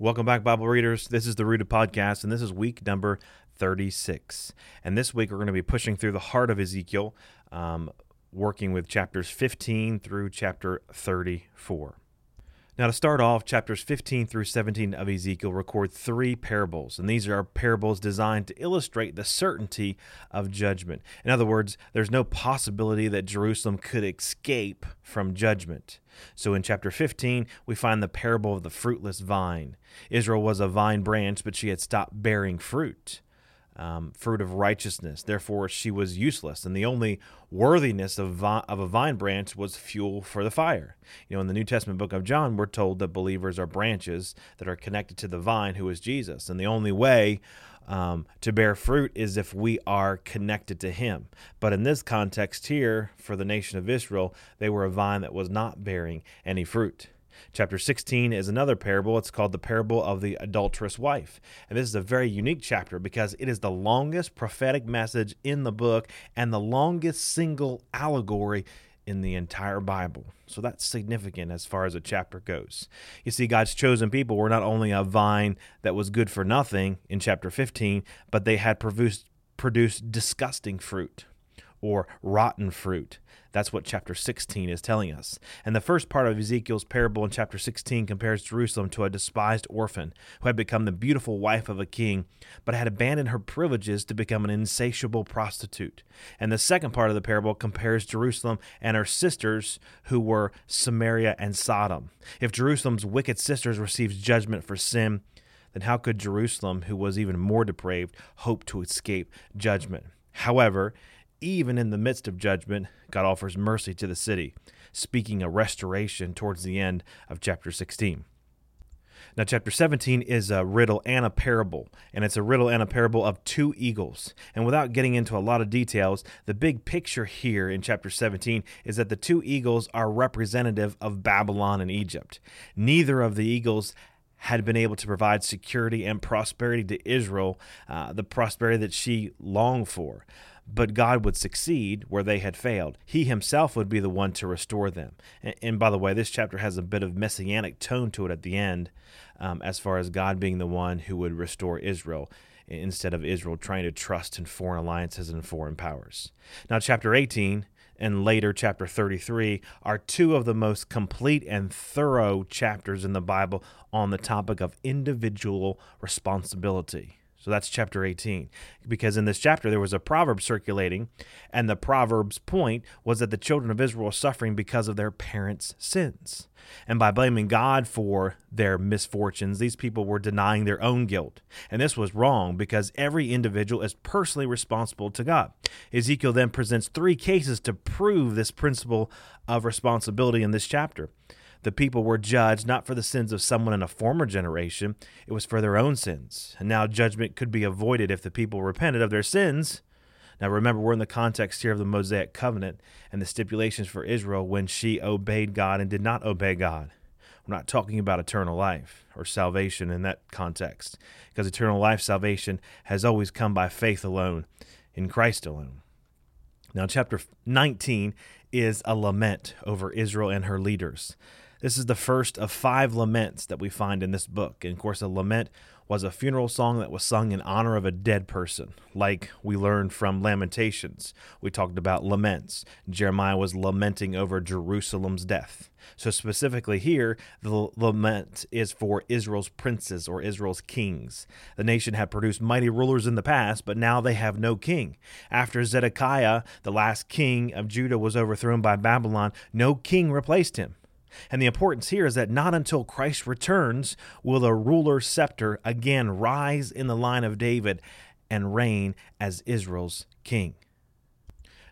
Welcome back, Bible readers. This is the Rooted Podcast, and this is week number 36. And this week we're going to be pushing through the heart of Ezekiel, um, working with chapters 15 through chapter 34. Now, to start off, chapters 15 through 17 of Ezekiel record three parables, and these are parables designed to illustrate the certainty of judgment. In other words, there's no possibility that Jerusalem could escape from judgment. So in chapter 15, we find the parable of the fruitless vine. Israel was a vine branch, but she had stopped bearing fruit um, fruit of righteousness. Therefore, she was useless, and the only worthiness of, vi- of a vine branch was fuel for the fire. You know, in the New Testament book of John, we're told that believers are branches that are connected to the vine, who is Jesus, and the only way um, to bear fruit is if we are connected to Him. But in this context here, for the nation of Israel, they were a vine that was not bearing any fruit. Chapter 16 is another parable. It's called the parable of the adulterous wife. And this is a very unique chapter because it is the longest prophetic message in the book and the longest single allegory in the entire Bible. So that's significant as far as a chapter goes. You see, God's chosen people were not only a vine that was good for nothing in chapter 15, but they had produced, produced disgusting fruit or rotten fruit. That's what chapter 16 is telling us. And the first part of Ezekiel's parable in chapter 16 compares Jerusalem to a despised orphan who had become the beautiful wife of a king, but had abandoned her privileges to become an insatiable prostitute. And the second part of the parable compares Jerusalem and her sisters who were Samaria and Sodom. If Jerusalem's wicked sisters receives judgment for sin, then how could Jerusalem, who was even more depraved, hope to escape judgment? However, even in the midst of judgment, God offers mercy to the city, speaking a restoration towards the end of chapter 16. Now, chapter 17 is a riddle and a parable, and it's a riddle and a parable of two eagles. And without getting into a lot of details, the big picture here in chapter 17 is that the two eagles are representative of Babylon and Egypt. Neither of the eagles had been able to provide security and prosperity to Israel, uh, the prosperity that she longed for but God would succeed where they had failed. He himself would be the one to restore them. And, and by the way, this chapter has a bit of messianic tone to it at the end, um, as far as God being the one who would restore Israel instead of Israel trying to trust in foreign alliances and foreign powers. Now, chapter 18 and later chapter 33 are two of the most complete and thorough chapters in the Bible on the topic of individual responsibility. So that's chapter 18. Because in this chapter, there was a proverb circulating, and the proverb's point was that the children of Israel were suffering because of their parents' sins. And by blaming God for their misfortunes, these people were denying their own guilt. And this was wrong because every individual is personally responsible to God. Ezekiel then presents three cases to prove this principle of responsibility in this chapter the people were judged not for the sins of someone in a former generation, it was for their own sins. And now judgment could be avoided if the people repented of their sins. Now remember, we're in the context here of the Mosaic covenant and the stipulations for Israel when she obeyed God and did not obey God. We're not talking about eternal life or salvation in that context, because eternal life salvation has always come by faith alone, in Christ alone. Now, chapter 19 is a lament over Israel and her leaders. This is the first of five laments that we find in this book. And of course, a lament was a funeral song that was sung in honor of a dead person, like we learned from Lamentations. We talked about laments. Jeremiah was lamenting over Jerusalem's death. So, specifically here, the lament is for Israel's princes or Israel's kings. The nation had produced mighty rulers in the past, but now they have no king. After Zedekiah, the last king of Judah, was overthrown by Babylon, no king replaced him. And the importance here is that not until Christ returns will the ruler's scepter again rise in the line of David and reign as Israel's king.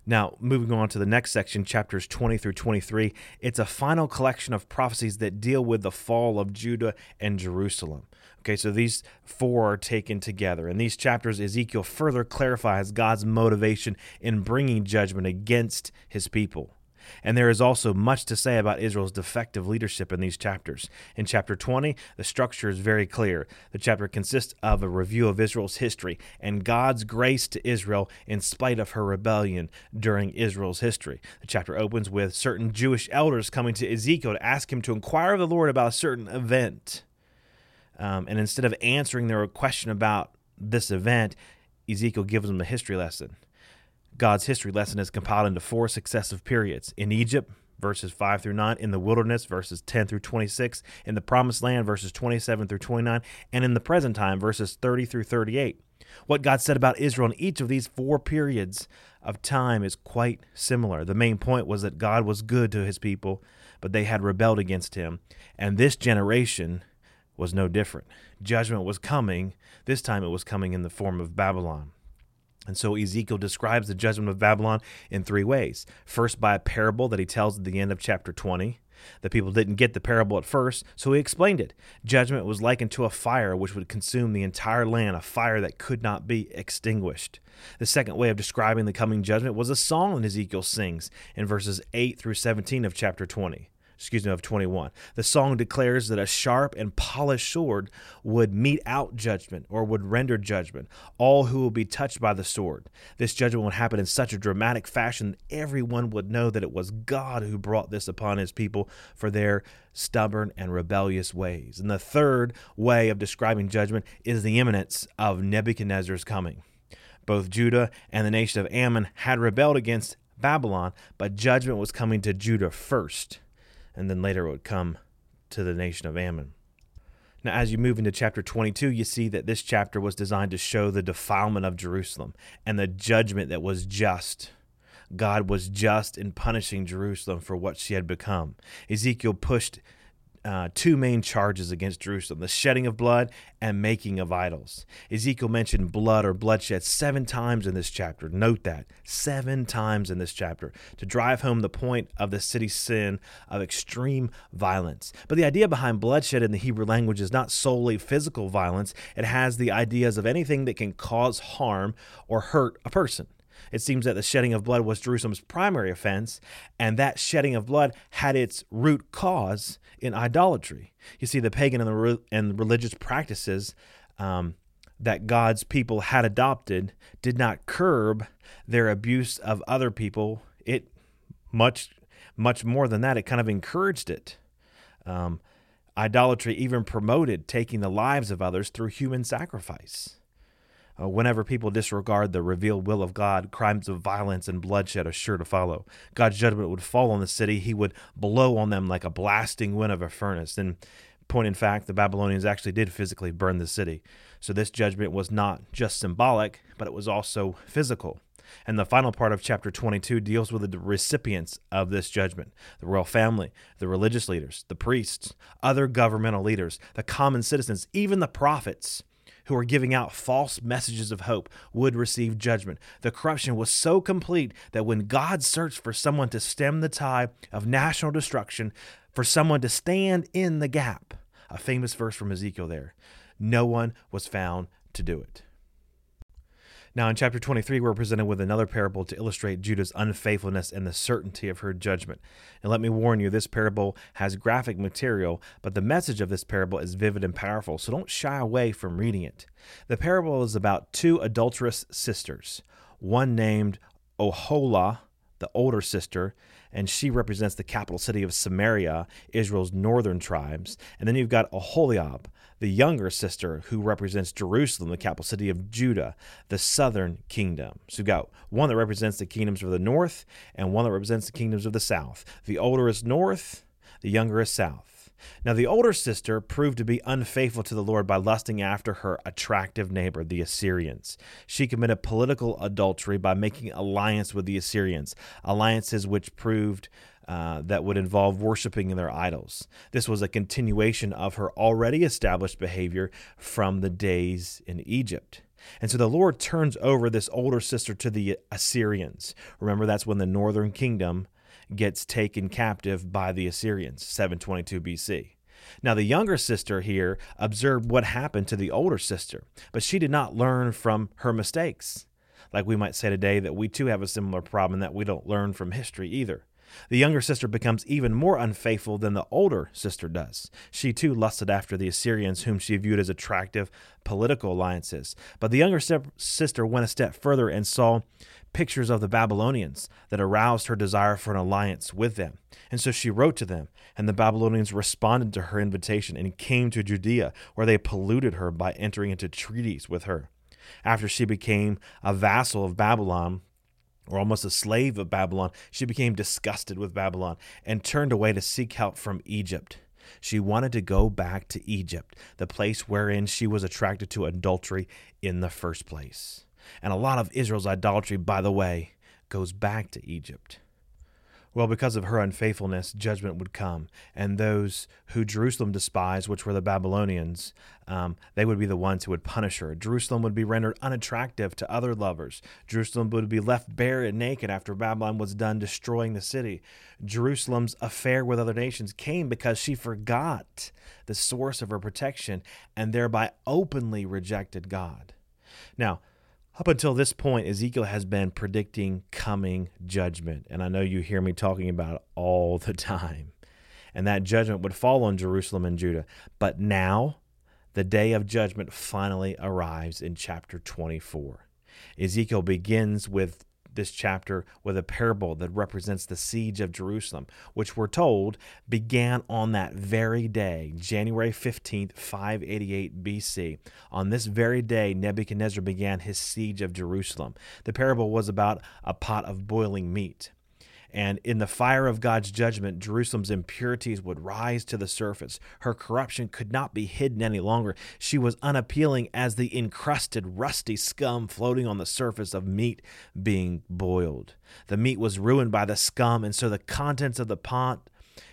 Now, moving on to the next section, chapters 20 through 23, it's a final collection of prophecies that deal with the fall of Judah and Jerusalem. Okay, so these four are taken together. In these chapters, Ezekiel further clarifies God's motivation in bringing judgment against his people. And there is also much to say about Israel's defective leadership in these chapters. In chapter 20, the structure is very clear. The chapter consists of a review of Israel's history and God's grace to Israel in spite of her rebellion during Israel's history. The chapter opens with certain Jewish elders coming to Ezekiel to ask him to inquire of the Lord about a certain event. Um, and instead of answering their question about this event, Ezekiel gives them a history lesson. God's history lesson is compiled into four successive periods. In Egypt, verses 5 through 9, in the wilderness, verses 10 through 26, in the promised land, verses 27 through 29, and in the present time, verses 30 through 38. What God said about Israel in each of these four periods of time is quite similar. The main point was that God was good to his people, but they had rebelled against him. And this generation was no different. Judgment was coming. This time it was coming in the form of Babylon. And so Ezekiel describes the judgment of Babylon in three ways. First, by a parable that he tells at the end of chapter 20. The people didn't get the parable at first, so he explained it. Judgment was likened to a fire which would consume the entire land, a fire that could not be extinguished. The second way of describing the coming judgment was a song that Ezekiel sings in verses 8 through 17 of chapter 20 excuse me, of 21. The song declares that a sharp and polished sword would mete out judgment or would render judgment, all who will be touched by the sword. This judgment would happen in such a dramatic fashion that everyone would know that it was God who brought this upon his people for their stubborn and rebellious ways. And the third way of describing judgment is the imminence of Nebuchadnezzar's coming. Both Judah and the nation of Ammon had rebelled against Babylon, but judgment was coming to Judah first and then later it would come to the nation of Ammon. Now, as you move into chapter 22, you see that this chapter was designed to show the defilement of Jerusalem and the judgment that was just. God was just in punishing Jerusalem for what she had become. Ezekiel pushed uh, two main charges against Jerusalem the shedding of blood and making of idols. Ezekiel mentioned blood or bloodshed seven times in this chapter. Note that seven times in this chapter to drive home the point of the city's sin of extreme violence. But the idea behind bloodshed in the Hebrew language is not solely physical violence, it has the ideas of anything that can cause harm or hurt a person. It seems that the shedding of blood was Jerusalem's primary offense, and that shedding of blood had its root cause in idolatry. You see, the pagan and the re- and religious practices um, that God's people had adopted did not curb their abuse of other people. It much much more than that. It kind of encouraged it. Um, idolatry even promoted taking the lives of others through human sacrifice. Uh, whenever people disregard the revealed will of God, crimes of violence and bloodshed are sure to follow. God's judgment would fall on the city. He would blow on them like a blasting wind of a furnace. And point in fact, the Babylonians actually did physically burn the city. So this judgment was not just symbolic, but it was also physical. And the final part of chapter 22 deals with the recipients of this judgment the royal family, the religious leaders, the priests, other governmental leaders, the common citizens, even the prophets who were giving out false messages of hope would receive judgment. The corruption was so complete that when God searched for someone to stem the tide of national destruction, for someone to stand in the gap, a famous verse from Ezekiel there, no one was found to do it. Now, in chapter 23, we're presented with another parable to illustrate Judah's unfaithfulness and the certainty of her judgment. And let me warn you, this parable has graphic material, but the message of this parable is vivid and powerful, so don't shy away from reading it. The parable is about two adulterous sisters, one named Oholah, the older sister, and she represents the capital city of Samaria, Israel's northern tribes. And then you've got Oholibah, the younger sister, who represents Jerusalem, the capital city of Judah, the southern kingdom. So you've got one that represents the kingdoms of the north and one that represents the kingdoms of the south. The older is north, the younger is south. Now, the older sister proved to be unfaithful to the Lord by lusting after her attractive neighbor, the Assyrians. She committed political adultery by making alliance with the Assyrians, alliances which proved uh, that would involve worshiping their idols. This was a continuation of her already established behavior from the days in Egypt. And so the Lord turns over this older sister to the Assyrians. Remember, that's when the northern kingdom gets taken captive by the Assyrians, 722 BC. Now, the younger sister here observed what happened to the older sister, but she did not learn from her mistakes. Like we might say today that we too have a similar problem that we don't learn from history either. The younger sister becomes even more unfaithful than the older sister does. She too lusted after the Assyrians, whom she viewed as attractive political alliances. But the younger sister went a step further and saw pictures of the Babylonians that aroused her desire for an alliance with them. And so she wrote to them, and the Babylonians responded to her invitation and came to Judea, where they polluted her by entering into treaties with her. After she became a vassal of Babylon, or almost a slave of Babylon, she became disgusted with Babylon and turned away to seek help from Egypt. She wanted to go back to Egypt, the place wherein she was attracted to adultery in the first place. And a lot of Israel's idolatry, by the way, goes back to Egypt. Well, because of her unfaithfulness, judgment would come, and those who Jerusalem despised, which were the Babylonians, um, they would be the ones who would punish her. Jerusalem would be rendered unattractive to other lovers. Jerusalem would be left bare and naked after Babylon was done destroying the city. Jerusalem's affair with other nations came because she forgot the source of her protection and thereby openly rejected God. Now, up until this point, Ezekiel has been predicting coming judgment. And I know you hear me talking about it all the time. And that judgment would fall on Jerusalem and Judah. But now, the day of judgment finally arrives in chapter 24. Ezekiel begins with this chapter with a parable that represents the siege of Jerusalem, which we're told began on that very day, January 15th, 588 BC. On this very day, Nebuchadnezzar began his siege of Jerusalem. The parable was about a pot of boiling meat. And in the fire of God's judgment, Jerusalem's impurities would rise to the surface. Her corruption could not be hidden any longer. She was unappealing as the encrusted, rusty scum floating on the surface of meat being boiled. The meat was ruined by the scum, and so the contents of the pot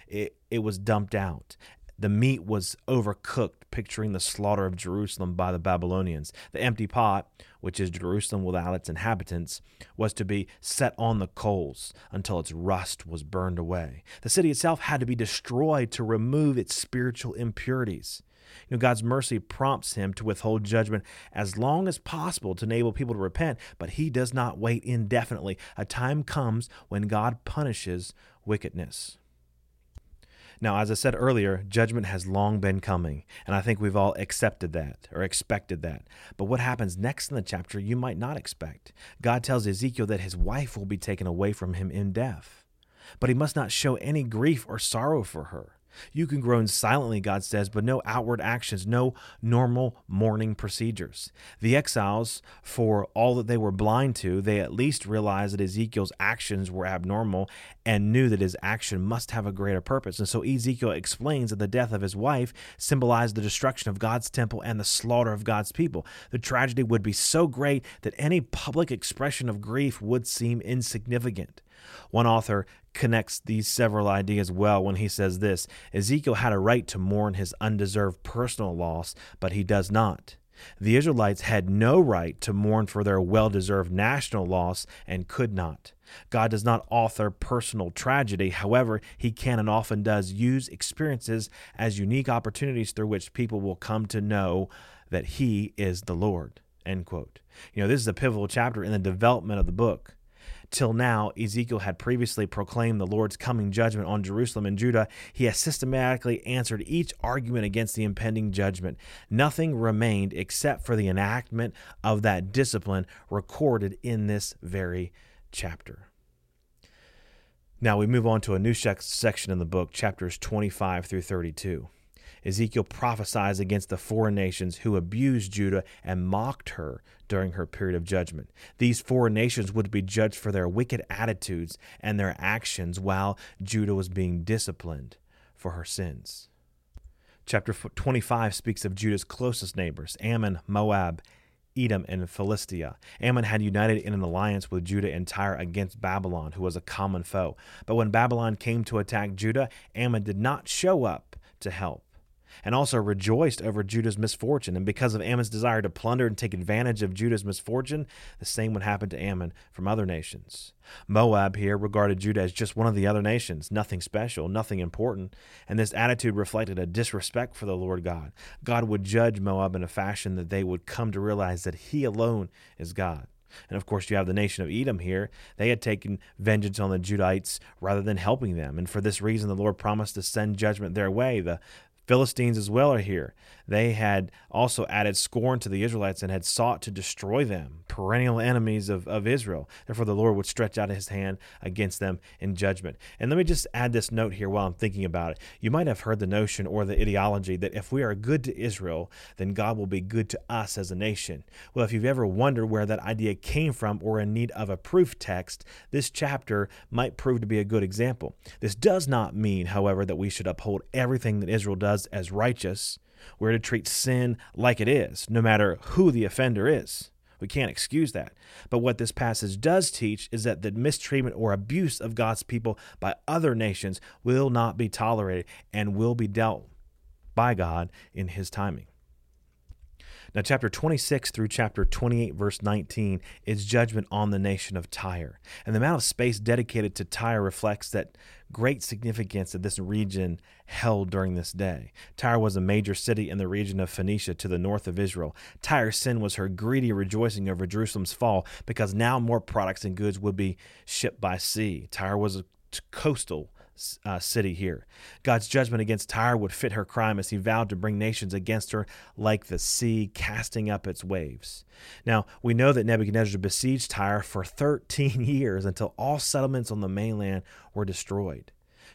it, it was dumped out. The meat was overcooked, picturing the slaughter of Jerusalem by the Babylonians. The empty pot, which is Jerusalem without its inhabitants, was to be set on the coals until its rust was burned away. The city itself had to be destroyed to remove its spiritual impurities. You know, God's mercy prompts him to withhold judgment as long as possible to enable people to repent, but he does not wait indefinitely. A time comes when God punishes wickedness. Now, as I said earlier, judgment has long been coming, and I think we've all accepted that or expected that. But what happens next in the chapter, you might not expect. God tells Ezekiel that his wife will be taken away from him in death, but he must not show any grief or sorrow for her. You can groan silently, God says, but no outward actions, no normal mourning procedures. The exiles, for all that they were blind to, they at least realized that Ezekiel's actions were abnormal and knew that his action must have a greater purpose. And so Ezekiel explains that the death of his wife symbolized the destruction of God's temple and the slaughter of God's people. The tragedy would be so great that any public expression of grief would seem insignificant. One author connects these several ideas well when he says this Ezekiel had a right to mourn his undeserved personal loss, but he does not. The Israelites had no right to mourn for their well deserved national loss and could not. God does not author personal tragedy. However, He can and often does use experiences as unique opportunities through which people will come to know that He is the Lord. End quote. You know, this is a pivotal chapter in the development of the book. Till now, Ezekiel had previously proclaimed the Lord's coming judgment on Jerusalem and Judah. He has systematically answered each argument against the impending judgment. Nothing remained except for the enactment of that discipline recorded in this very chapter. Now we move on to a new section in the book, chapters 25 through 32. Ezekiel prophesies against the foreign nations who abused Judah and mocked her during her period of judgment. These foreign nations would be judged for their wicked attitudes and their actions while Judah was being disciplined for her sins. Chapter 25 speaks of Judah's closest neighbors Ammon, Moab, Edom, and Philistia. Ammon had united in an alliance with Judah and Tyre against Babylon, who was a common foe. But when Babylon came to attack Judah, Ammon did not show up to help and also rejoiced over Judah's misfortune. And because of Ammon's desire to plunder and take advantage of Judah's misfortune, the same would happen to Ammon from other nations. Moab here regarded Judah as just one of the other nations, nothing special, nothing important, and this attitude reflected a disrespect for the Lord God. God would judge Moab in a fashion that they would come to realize that He alone is God. And of course, you have the nation of Edom here. They had taken vengeance on the Judites rather than helping them. And for this reason, the Lord promised to send judgment their way. The Philistines as well are here. They had also added scorn to the Israelites and had sought to destroy them, perennial enemies of, of Israel. Therefore, the Lord would stretch out his hand against them in judgment. And let me just add this note here while I'm thinking about it. You might have heard the notion or the ideology that if we are good to Israel, then God will be good to us as a nation. Well, if you've ever wondered where that idea came from or in need of a proof text, this chapter might prove to be a good example. This does not mean, however, that we should uphold everything that Israel does as righteous. We're to treat sin like it is, no matter who the offender is. We can't excuse that. But what this passage does teach is that the mistreatment or abuse of God's people by other nations will not be tolerated and will be dealt by God in His timing. Now, chapter 26 through chapter 28, verse 19, is judgment on the nation of Tyre. And the amount of space dedicated to Tyre reflects that great significance that this region held during this day. Tyre was a major city in the region of Phoenicia to the north of Israel. Tyre's sin was her greedy rejoicing over Jerusalem's fall because now more products and goods would be shipped by sea. Tyre was a coastal uh, city here. God's judgment against Tyre would fit her crime as he vowed to bring nations against her like the sea casting up its waves. Now, we know that Nebuchadnezzar besieged Tyre for 13 years until all settlements on the mainland were destroyed.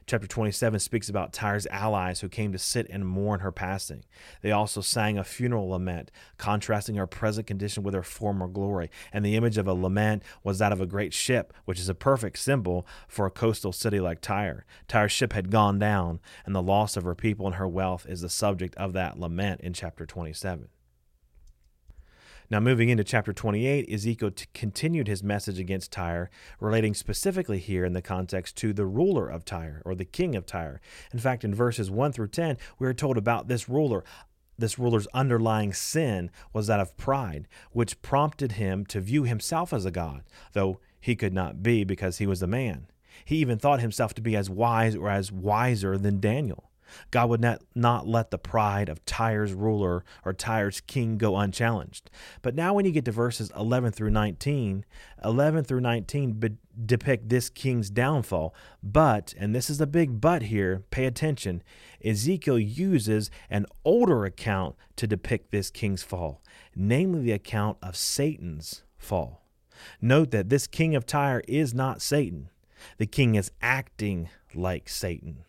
Chapter 27 speaks about Tyre's allies who came to sit and mourn her passing. They also sang a funeral lament, contrasting her present condition with her former glory. And the image of a lament was that of a great ship, which is a perfect symbol for a coastal city like Tyre. Tyre's ship had gone down, and the loss of her people and her wealth is the subject of that lament in chapter 27. Now, moving into chapter 28, Ezekiel t- continued his message against Tyre, relating specifically here in the context to the ruler of Tyre or the king of Tyre. In fact, in verses 1 through 10, we are told about this ruler. This ruler's underlying sin was that of pride, which prompted him to view himself as a god, though he could not be because he was a man. He even thought himself to be as wise or as wiser than Daniel. God would not, not let the pride of Tyre's ruler or Tyre's king go unchallenged. But now, when you get to verses 11 through 19, 11 through 19 be- depict this king's downfall. But, and this is a big but here, pay attention, Ezekiel uses an older account to depict this king's fall, namely the account of Satan's fall. Note that this king of Tyre is not Satan. The king is acting like Satan.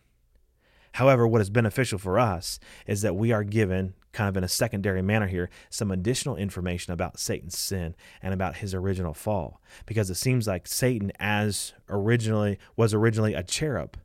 However, what is beneficial for us is that we are given, kind of in a secondary manner here, some additional information about Satan's sin and about his original fall. Because it seems like Satan, as originally was originally a cherub,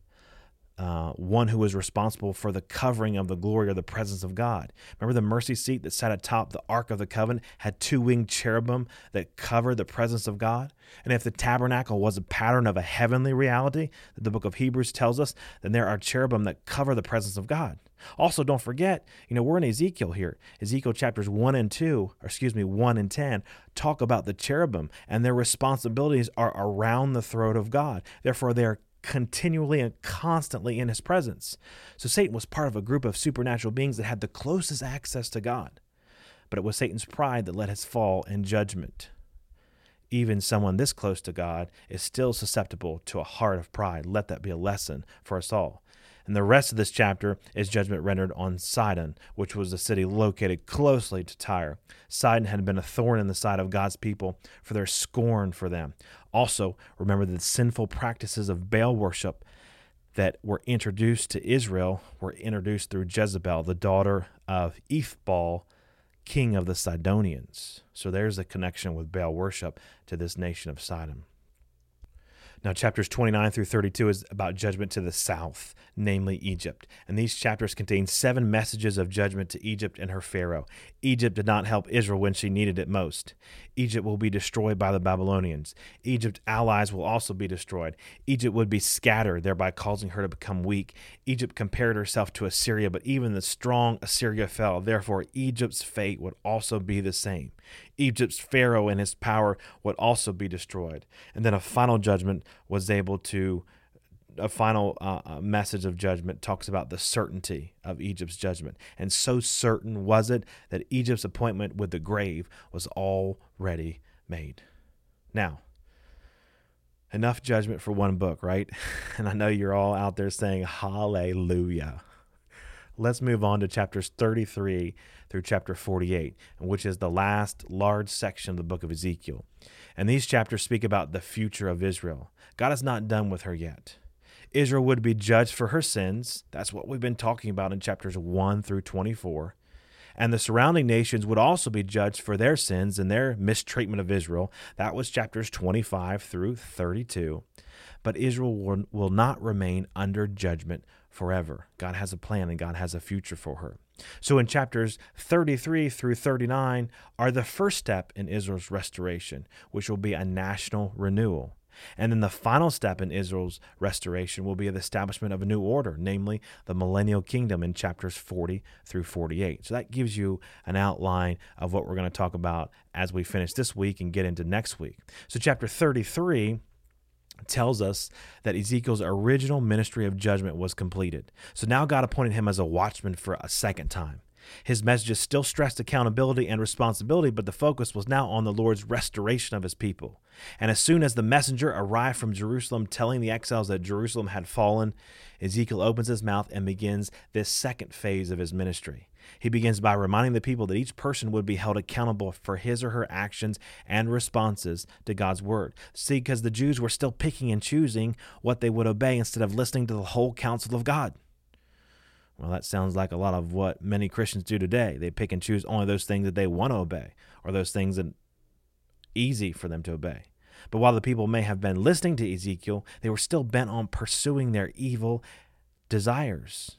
uh, one who was responsible for the covering of the glory or the presence of God. Remember the mercy seat that sat atop the Ark of the Covenant had two winged cherubim that covered the presence of God? And if the tabernacle was a pattern of a heavenly reality that the book of Hebrews tells us, then there are cherubim that cover the presence of God. Also, don't forget, you know, we're in Ezekiel here. Ezekiel chapters 1 and 2, or excuse me, 1 and 10, talk about the cherubim, and their responsibilities are around the throne of God. Therefore, they are continually and constantly in his presence. So Satan was part of a group of supernatural beings that had the closest access to God. But it was Satan's pride that led his fall and judgment. Even someone this close to God is still susceptible to a heart of pride. Let that be a lesson for us all. And the rest of this chapter is judgment rendered on Sidon, which was a city located closely to Tyre. Sidon had been a thorn in the side of God's people for their scorn for them. Also, remember that the sinful practices of Baal worship that were introduced to Israel were introduced through Jezebel, the daughter of Ethbaal, king of the Sidonians. So there's a connection with Baal worship to this nation of Sidon. Now, chapters 29 through 32 is about judgment to the south, namely Egypt. And these chapters contain seven messages of judgment to Egypt and her Pharaoh. Egypt did not help Israel when she needed it most. Egypt will be destroyed by the Babylonians. Egypt's allies will also be destroyed. Egypt would be scattered, thereby causing her to become weak. Egypt compared herself to Assyria, but even the strong Assyria fell. Therefore, Egypt's fate would also be the same. Egypt's Pharaoh and his power would also be destroyed. And then a final judgment was able to, a final uh, uh, message of judgment talks about the certainty of Egypt's judgment. And so certain was it that Egypt's appointment with the grave was already made. Now, enough judgment for one book, right? And I know you're all out there saying hallelujah. Let's move on to chapters 33 through chapter 48, which is the last large section of the book of Ezekiel. And these chapters speak about the future of Israel. God is not done with her yet. Israel would be judged for her sins. That's what we've been talking about in chapters 1 through 24. And the surrounding nations would also be judged for their sins and their mistreatment of Israel. That was chapters 25 through 32. But Israel will, not remain under judgment forever. God has a plan and God has a future for her. So in chapters 33 through 39 are the first step in Israel's restoration, which will be a national renewal. And then the final step in Israel's restoration will be the establishment of a new order, namely the millennial kingdom in chapters 40 through 48. So that gives you an outline of what we're going to talk about as we finish this week and get into next week. So, chapter 33 tells us that Ezekiel's original ministry of judgment was completed. So now God appointed him as a watchman for a second time. His messages still stressed accountability and responsibility, but the focus was now on the Lord's restoration of his people. And as soon as the messenger arrived from Jerusalem telling the exiles that Jerusalem had fallen, Ezekiel opens his mouth and begins this second phase of his ministry. He begins by reminding the people that each person would be held accountable for his or her actions and responses to God's word. See, because the Jews were still picking and choosing what they would obey instead of listening to the whole counsel of God. Well, that sounds like a lot of what many Christians do today. They pick and choose only those things that they want to obey or those things that easy for them to obey. But while the people may have been listening to Ezekiel, they were still bent on pursuing their evil desires.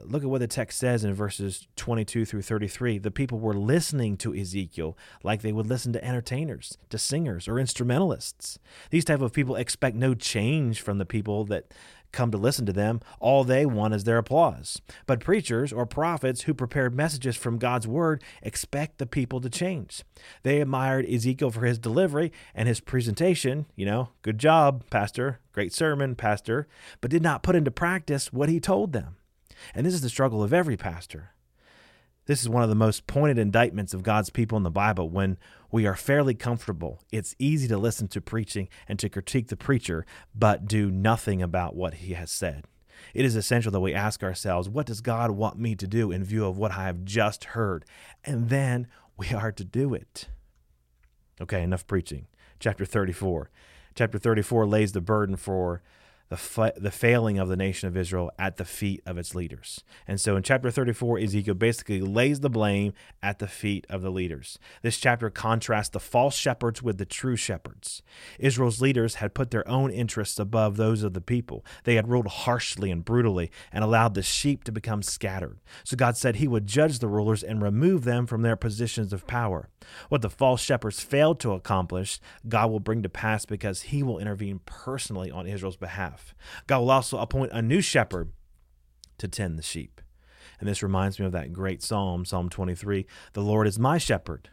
Look at what the text says in verses 22 through 33. The people were listening to Ezekiel like they would listen to entertainers, to singers, or instrumentalists. These type of people expect no change from the people that come to listen to them. All they want is their applause. But preachers or prophets who prepared messages from God's word expect the people to change. They admired Ezekiel for his delivery and his presentation. You know, good job, Pastor. Great sermon, Pastor. But did not put into practice what he told them. And this is the struggle of every pastor. This is one of the most pointed indictments of God's people in the Bible. When we are fairly comfortable, it's easy to listen to preaching and to critique the preacher, but do nothing about what he has said. It is essential that we ask ourselves, what does God want me to do in view of what I have just heard? And then we are to do it. Okay, enough preaching. Chapter 34. Chapter 34 lays the burden for the, fa- the failing of the nation of Israel at the feet of its leaders. And so in chapter 34, Ezekiel basically lays the blame at the feet of the leaders. This chapter contrasts the false shepherds with the true shepherds. Israel's leaders had put their own interests above those of the people. They had ruled harshly and brutally and allowed the sheep to become scattered. So God said he would judge the rulers and remove them from their positions of power. What the false shepherds failed to accomplish, God will bring to pass because he will intervene personally on Israel's behalf. God will also appoint a new shepherd to tend the sheep. And this reminds me of that great psalm, Psalm 23 The Lord is my shepherd.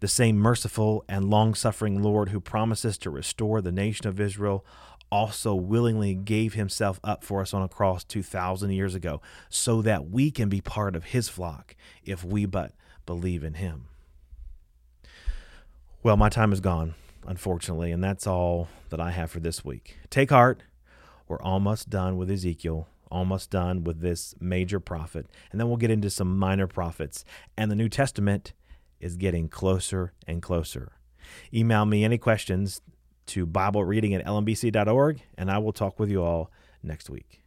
The same merciful and long suffering Lord who promises to restore the nation of Israel also willingly gave himself up for us on a cross 2,000 years ago so that we can be part of his flock if we but believe in him. Well, my time is gone unfortunately, and that's all that I have for this week. Take heart. We're almost done with Ezekiel, almost done with this major prophet, and then we'll get into some minor prophets. And the New Testament is getting closer and closer. Email me any questions to Bible reading at lmbc.org, and I will talk with you all next week.